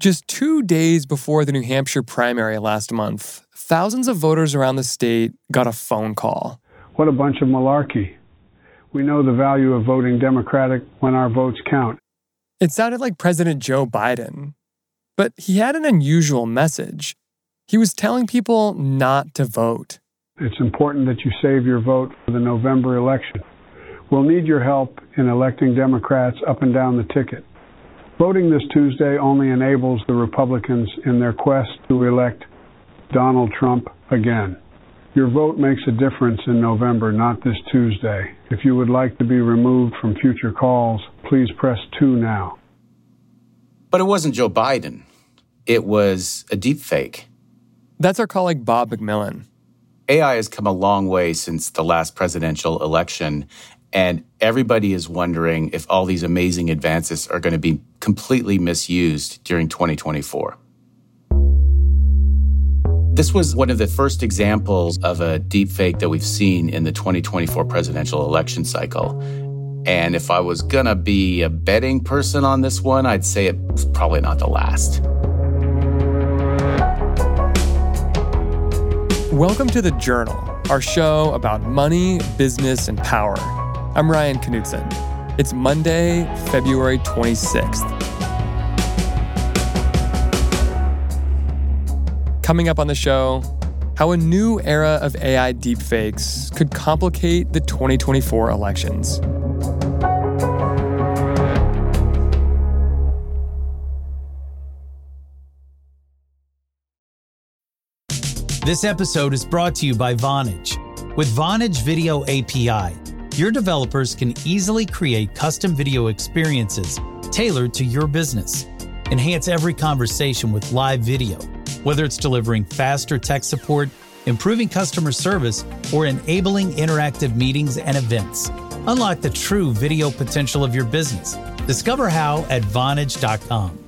Just two days before the New Hampshire primary last month, thousands of voters around the state got a phone call. What a bunch of malarkey. We know the value of voting Democratic when our votes count. It sounded like President Joe Biden. But he had an unusual message. He was telling people not to vote. It's important that you save your vote for the November election. We'll need your help in electing Democrats up and down the ticket. Voting this Tuesday only enables the Republicans in their quest to elect Donald Trump again. Your vote makes a difference in November, not this Tuesday. If you would like to be removed from future calls, please press 2 now. But it wasn't Joe Biden. It was a deep fake. That's our colleague Bob McMillan. AI has come a long way since the last presidential election, and everybody is wondering if all these amazing advances are going to be completely misused during 2024. This was one of the first examples of a deepfake that we've seen in the 2024 presidential election cycle. And if I was going to be a betting person on this one, I'd say it's probably not the last. Welcome to The Journal, our show about money, business, and power. I'm Ryan Knutson. It's Monday, February 26th. Coming up on the show, how a new era of AI deepfakes could complicate the 2024 elections. This episode is brought to you by Vonage. With Vonage Video API, your developers can easily create custom video experiences tailored to your business. Enhance every conversation with live video, whether it's delivering faster tech support, improving customer service, or enabling interactive meetings and events. Unlock the true video potential of your business. Discover how at Vonage.com.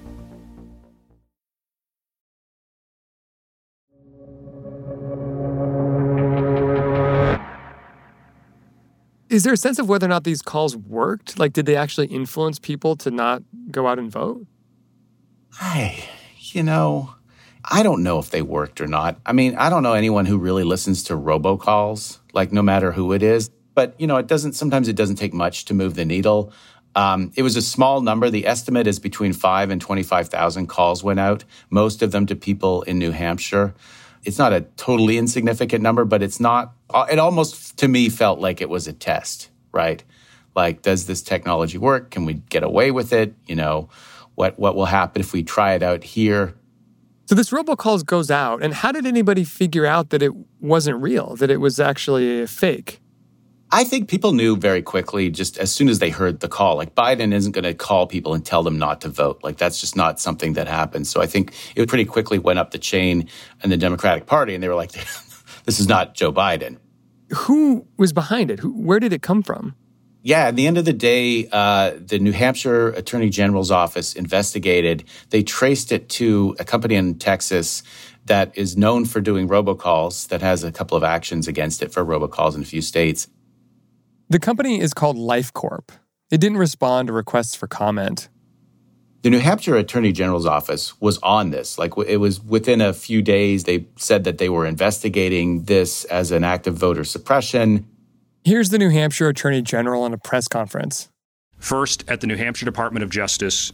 Is there a sense of whether or not these calls worked? Like, did they actually influence people to not go out and vote? Hey, you know, I don't know if they worked or not. I mean, I don't know anyone who really listens to robocalls, like no matter who it is. But, you know, it doesn't, sometimes it doesn't take much to move the needle. Um, it was a small number. The estimate is between five and 25,000 calls went out, most of them to people in New Hampshire. It's not a totally insignificant number, but it's not, it almost to me felt like it was a test, right? Like, does this technology work? Can we get away with it? You know, what, what will happen if we try it out here? So this robocalls goes out, and how did anybody figure out that it wasn't real, that it was actually a fake? I think people knew very quickly, just as soon as they heard the call. Like Biden isn't going to call people and tell them not to vote. Like that's just not something that happens. So I think it pretty quickly went up the chain in the Democratic Party, and they were like, "This is not Joe Biden." Who was behind it? Who, where did it come from? Yeah, at the end of the day, uh, the New Hampshire Attorney General's office investigated. They traced it to a company in Texas that is known for doing robocalls, that has a couple of actions against it for robocalls in a few states. The company is called LifeCorp. It didn't respond to requests for comment. The New Hampshire Attorney General's office was on this. Like it was within a few days, they said that they were investigating this as an act of voter suppression. Here's the New Hampshire Attorney General in a press conference. First, at the New Hampshire Department of Justice,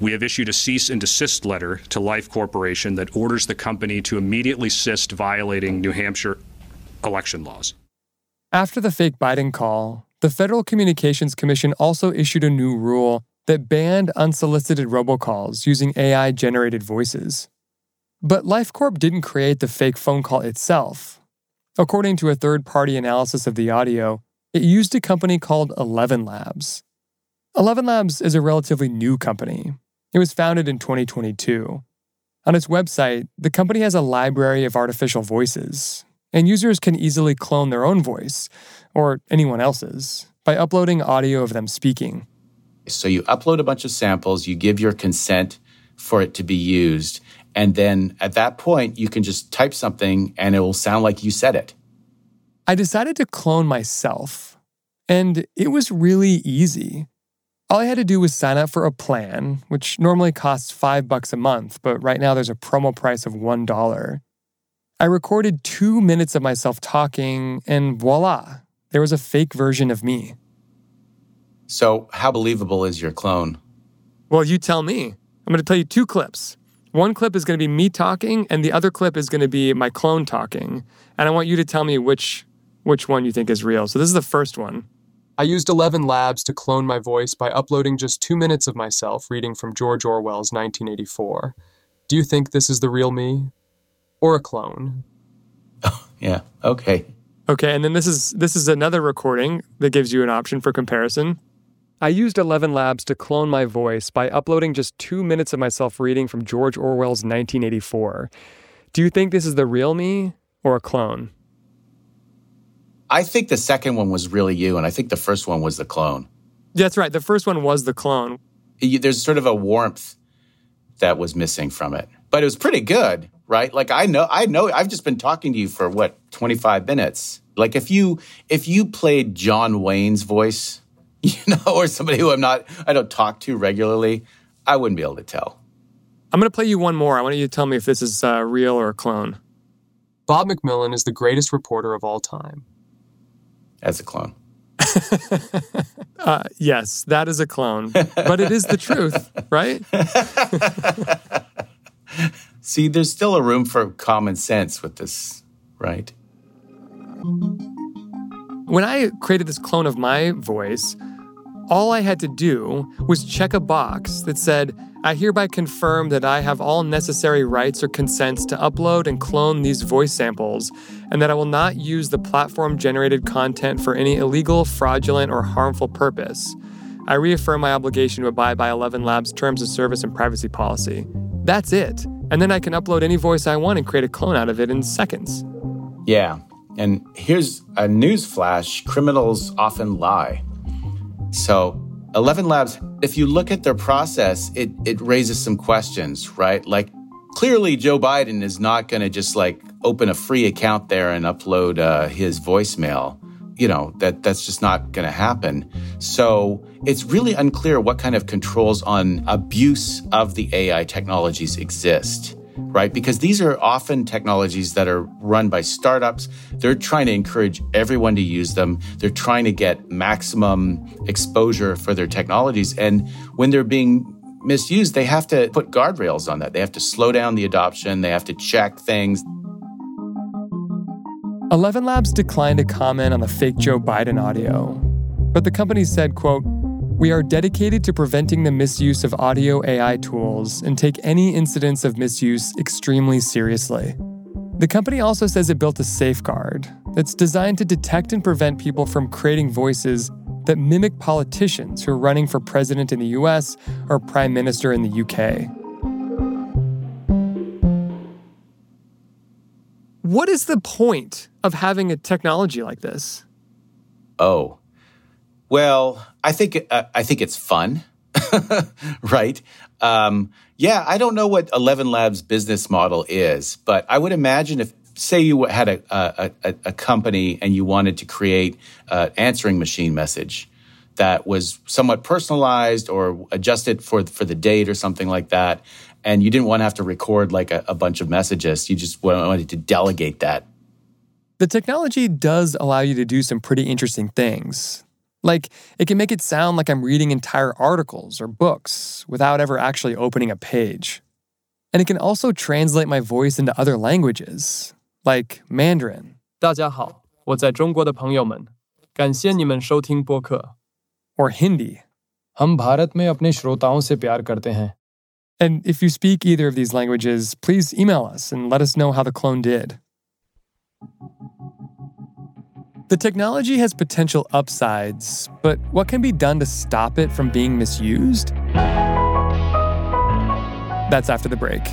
we have issued a cease and desist letter to Life Corporation that orders the company to immediately cease violating New Hampshire election laws. After the fake Biden call, the Federal Communications Commission also issued a new rule that banned unsolicited robocalls using AI generated voices. But LifeCorp didn't create the fake phone call itself. According to a third party analysis of the audio, it used a company called Eleven Labs. Eleven Labs is a relatively new company. It was founded in 2022. On its website, the company has a library of artificial voices, and users can easily clone their own voice, or anyone else's, by uploading audio of them speaking. So you upload a bunch of samples, you give your consent for it to be used, and then at that point, you can just type something and it will sound like you said it. I decided to clone myself, and it was really easy. All I had to do was sign up for a plan, which normally costs five bucks a month, but right now there's a promo price of $1. I recorded two minutes of myself talking, and voila, there was a fake version of me. So, how believable is your clone? Well, you tell me. I'm going to tell you two clips. One clip is going to be me talking, and the other clip is going to be my clone talking. And I want you to tell me which which one you think is real. So this is the first one. I used 11 Labs to clone my voice by uploading just two minutes of myself reading from George Orwell's 1984. Do you think this is the real me? Or a clone? Oh, yeah. Okay. Okay, and then this is this is another recording that gives you an option for comparison. I used 11 Labs to clone my voice by uploading just two minutes of myself reading from George Orwell's 1984. Do you think this is the real me or a clone? I think the second one was really you, and I think the first one was the clone. That's right. The first one was the clone. There's sort of a warmth that was missing from it, but it was pretty good, right? Like I know, I know, I've just been talking to you for what 25 minutes. Like if you if you played John Wayne's voice you know, or somebody who I'm not, I don't talk to regularly, I wouldn't be able to tell. I'm going to play you one more. I want you to tell me if this is uh, real or a clone. Bob McMillan is the greatest reporter of all time. As a clone. uh, yes, that is a clone, but it is the truth, right? See, there's still a room for common sense with this, right? When I created this clone of my voice, all I had to do was check a box that said, I hereby confirm that I have all necessary rights or consents to upload and clone these voice samples, and that I will not use the platform generated content for any illegal, fraudulent, or harmful purpose. I reaffirm my obligation to abide by 11 Labs' terms of service and privacy policy. That's it. And then I can upload any voice I want and create a clone out of it in seconds. Yeah. And here's a news flash criminals often lie. So, 11 Labs, if you look at their process, it, it raises some questions, right? Like, clearly, Joe Biden is not going to just like open a free account there and upload uh, his voicemail. You know, that, that's just not going to happen. So, it's really unclear what kind of controls on abuse of the AI technologies exist right? Because these are often technologies that are run by startups. They're trying to encourage everyone to use them. They're trying to get maximum exposure for their technologies. And when they're being misused, they have to put guardrails on that. They have to slow down the adoption, they have to check things. 11 Labs declined to comment on the fake Joe Biden audio, but the company said, quote, we are dedicated to preventing the misuse of audio AI tools and take any incidents of misuse extremely seriously. The company also says it built a safeguard that's designed to detect and prevent people from creating voices that mimic politicians who are running for president in the US or prime minister in the UK. What is the point of having a technology like this? Oh, well, I think uh, I think it's fun, right? Um, yeah, I don't know what Eleven Labs' business model is, but I would imagine if, say, you had a a, a, a company and you wanted to create an answering machine message that was somewhat personalized or adjusted for for the date or something like that, and you didn't want to have to record like a, a bunch of messages, you just wanted to delegate that. The technology does allow you to do some pretty interesting things. Like, it can make it sound like I'm reading entire articles or books without ever actually opening a page. And it can also translate my voice into other languages, like Mandarin. 大家好，我在中国的朋友们，感谢你们收听播客。Or Hindi. हम भारत में अपने श्रोताओं से प्यार करते हैं. And if you speak either of these languages, please email us and let us know how the clone did. The technology has potential upsides, but what can be done to stop it from being misused? That's after the break.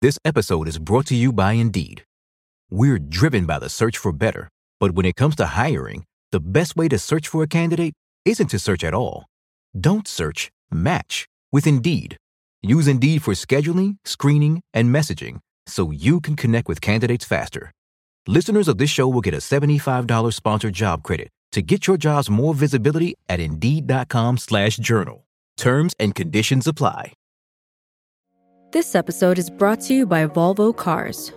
This episode is brought to you by Indeed. We're driven by the search for better, but when it comes to hiring, the best way to search for a candidate isn't to search at all. Don't search, match with Indeed. Use Indeed for scheduling, screening, and messaging so you can connect with candidates faster. Listeners of this show will get a $75 sponsored job credit to get your jobs more visibility at Indeed.com slash journal. Terms and conditions apply. This episode is brought to you by Volvo Cars.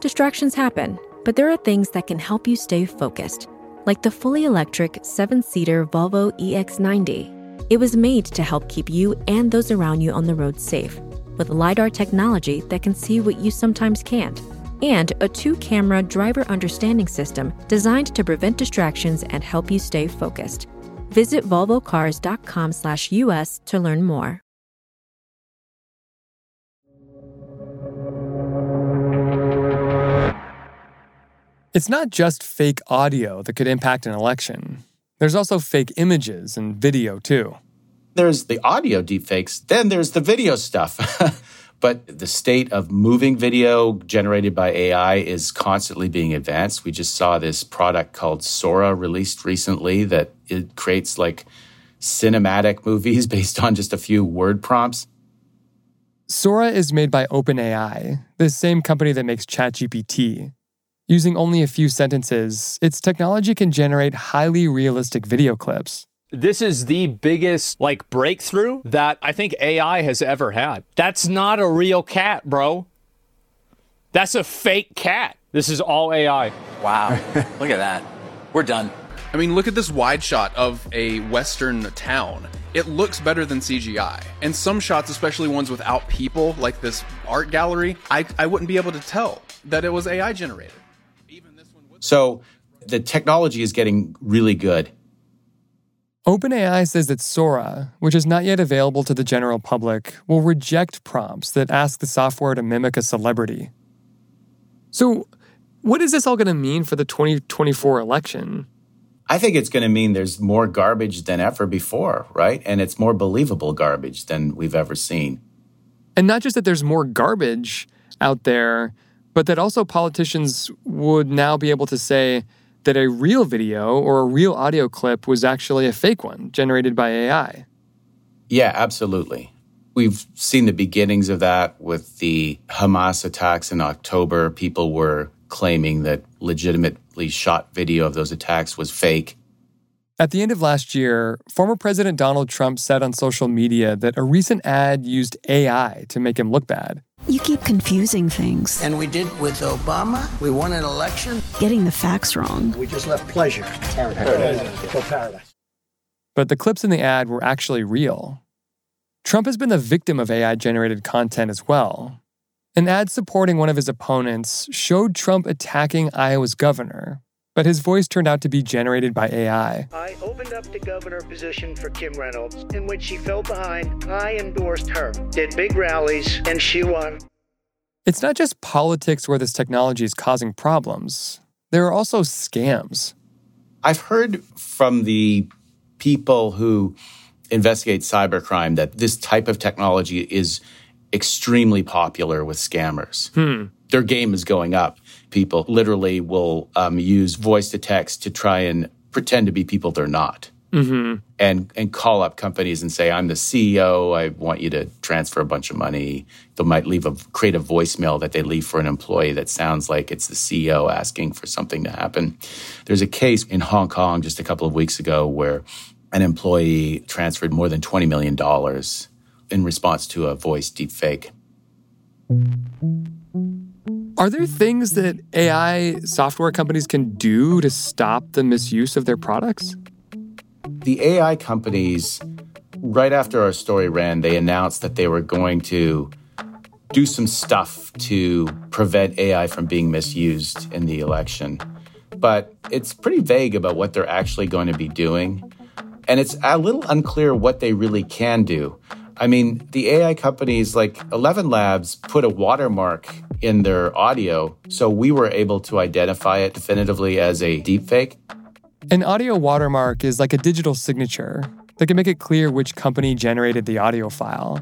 Distractions happen, but there are things that can help you stay focused, like the fully electric seven seater Volvo EX90. It was made to help keep you and those around you on the road safe, with LiDAR technology that can see what you sometimes can't, and a two camera driver understanding system designed to prevent distractions and help you stay focused. Visit volvocars.com slash US to learn more. It's not just fake audio that could impact an election. There's also fake images and video, too. There's the audio deepfakes, then there's the video stuff. but the state of moving video generated by AI is constantly being advanced. We just saw this product called Sora released recently that it creates like cinematic movies based on just a few word prompts. Sora is made by OpenAI, the same company that makes ChatGPT. Using only a few sentences, its technology can generate highly realistic video clips. This is the biggest like breakthrough that I think AI has ever had. That's not a real cat, bro. That's a fake cat. This is all AI. Wow. Look at that. We're done. I mean, look at this wide shot of a western town. It looks better than CGI. And some shots, especially ones without people, like this art gallery, I, I wouldn't be able to tell that it was AI generated. So the technology is getting really good. OpenAI says that Sora, which is not yet available to the general public, will reject prompts that ask the software to mimic a celebrity. So, what is this all going to mean for the 2024 election? I think it's going to mean there's more garbage than ever before, right? And it's more believable garbage than we've ever seen. And not just that there's more garbage out there, but that also politicians would now be able to say, that a real video or a real audio clip was actually a fake one generated by AI. Yeah, absolutely. We've seen the beginnings of that with the Hamas attacks in October. People were claiming that legitimately shot video of those attacks was fake. At the end of last year, former President Donald Trump said on social media that a recent ad used AI to make him look bad. You keep confusing things. And we did with Obama. We won an election. Getting the facts wrong. We just left pleasure. Paradise. Paradise. paradise. But the clips in the ad were actually real. Trump has been the victim of AI generated content as well. An ad supporting one of his opponents showed Trump attacking Iowa's governor, but his voice turned out to be generated by AI. I opened up the governor position for Kim Reynolds, in which she fell behind. I endorsed her, did big rallies, and she won. It's not just politics where this technology is causing problems, there are also scams. I've heard from the people who investigate cybercrime that this type of technology is extremely popular with scammers. Hmm. Their game is going up people literally will um, use voice to text to try and pretend to be people they're not. Mm-hmm. And and call up companies and say, "I'm the CEO. I want you to transfer a bunch of money." They might leave a create a voicemail that they leave for an employee that sounds like it's the CEO asking for something to happen. There's a case in Hong Kong just a couple of weeks ago where an employee transferred more than twenty million dollars in response to a voice deepfake. Are there things that AI software companies can do to stop the misuse of their products? The AI companies, right after our story ran, they announced that they were going to do some stuff to prevent AI from being misused in the election. But it's pretty vague about what they're actually going to be doing. And it's a little unclear what they really can do. I mean, the AI companies like Eleven Labs put a watermark in their audio, so we were able to identify it definitively as a deepfake. An audio watermark is like a digital signature that can make it clear which company generated the audio file.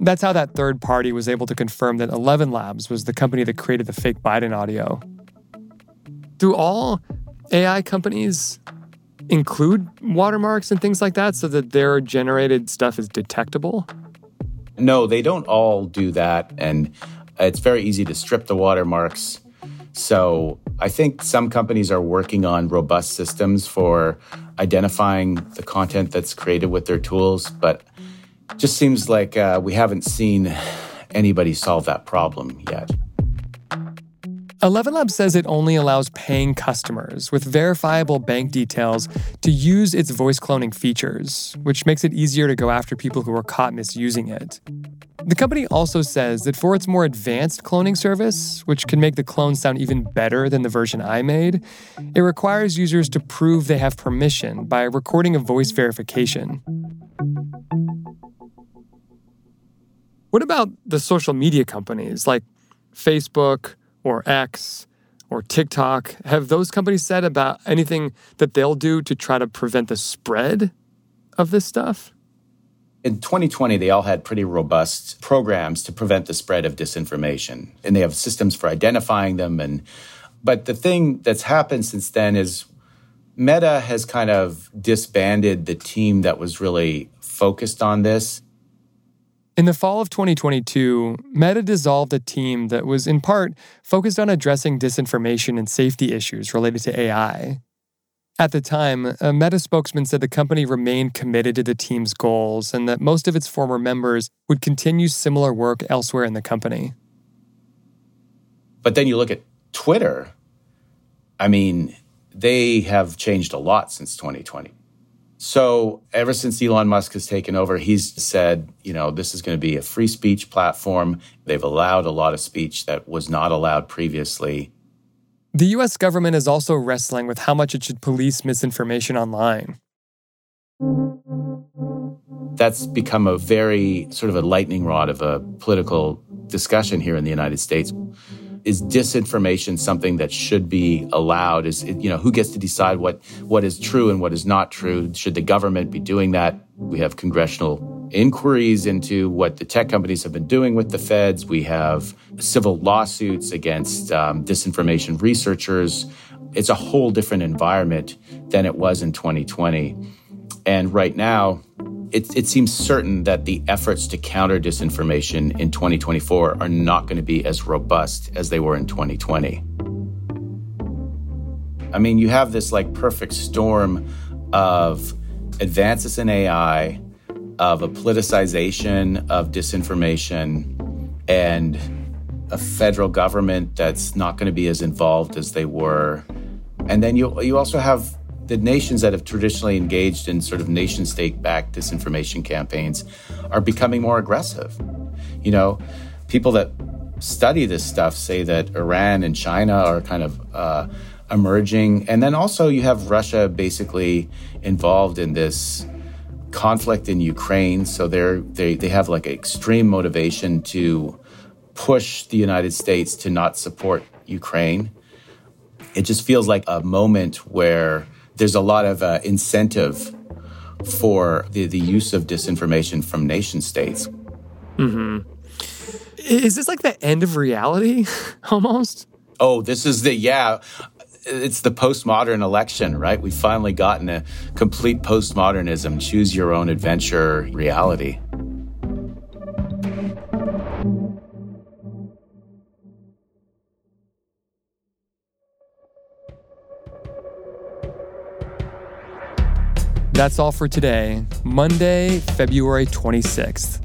That's how that third party was able to confirm that Eleven Labs was the company that created the fake Biden audio. Do all AI companies include watermarks and things like that so that their generated stuff is detectable? No, they don't all do that. And It's very easy to strip the watermarks. So I think some companies are working on robust systems for identifying the content that's created with their tools, but just seems like uh, we haven't seen anybody solve that problem yet. ElevenLabs says it only allows paying customers with verifiable bank details to use its voice cloning features, which makes it easier to go after people who are caught misusing it. The company also says that for its more advanced cloning service, which can make the clone sound even better than the version I made, it requires users to prove they have permission by recording a voice verification. What about the social media companies like Facebook or X or TikTok? Have those companies said about anything that they'll do to try to prevent the spread of this stuff? In 2020, they all had pretty robust programs to prevent the spread of disinformation, and they have systems for identifying them. And but the thing that's happened since then is Meta has kind of disbanded the team that was really focused on this. In the fall of 2022, Meta dissolved a team that was in part focused on addressing disinformation and safety issues related to AI. At the time, a Meta spokesman said the company remained committed to the team's goals and that most of its former members would continue similar work elsewhere in the company. But then you look at Twitter, I mean, they have changed a lot since 2020. So, ever since Elon Musk has taken over, he's said, you know, this is going to be a free speech platform. They've allowed a lot of speech that was not allowed previously. The US government is also wrestling with how much it should police misinformation online. That's become a very sort of a lightning rod of a political discussion here in the United States is disinformation something that should be allowed? Is it, you know who gets to decide what what is true and what is not true? Should the government be doing that? We have congressional inquiries into what the tech companies have been doing with the feds. We have civil lawsuits against um, disinformation researchers. It's a whole different environment than it was in 2020. And right now, it, it, seems certain that the efforts to counter disinformation in 2024 are not going to be as robust as they were in 2020. I mean, you have this like perfect storm of advances in AI, of a politicization of disinformation, and a federal government that's not going to be as involved as they were. And then you you also have the nations that have traditionally engaged in sort of nation state backed disinformation campaigns are becoming more aggressive. You know, people that study this stuff say that Iran and China are kind of uh, emerging. And then also you have Russia basically involved in this conflict in Ukraine. So they're, they, they have like extreme motivation to push the United States to not support Ukraine. It just feels like a moment where there's a lot of uh, incentive for the, the use of disinformation from nation states. hmm Is this like the end of reality almost? Oh, this is the, yeah. It's the postmodern election, right? We've finally gotten a complete postmodernism, choose your own adventure reality. That's all for today, Monday, February 26th.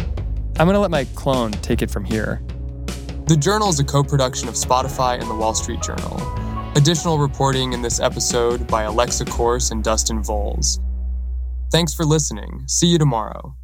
I'm going to let my clone take it from here. The Journal is a co production of Spotify and the Wall Street Journal. Additional reporting in this episode by Alexa Corse and Dustin Volz. Thanks for listening. See you tomorrow.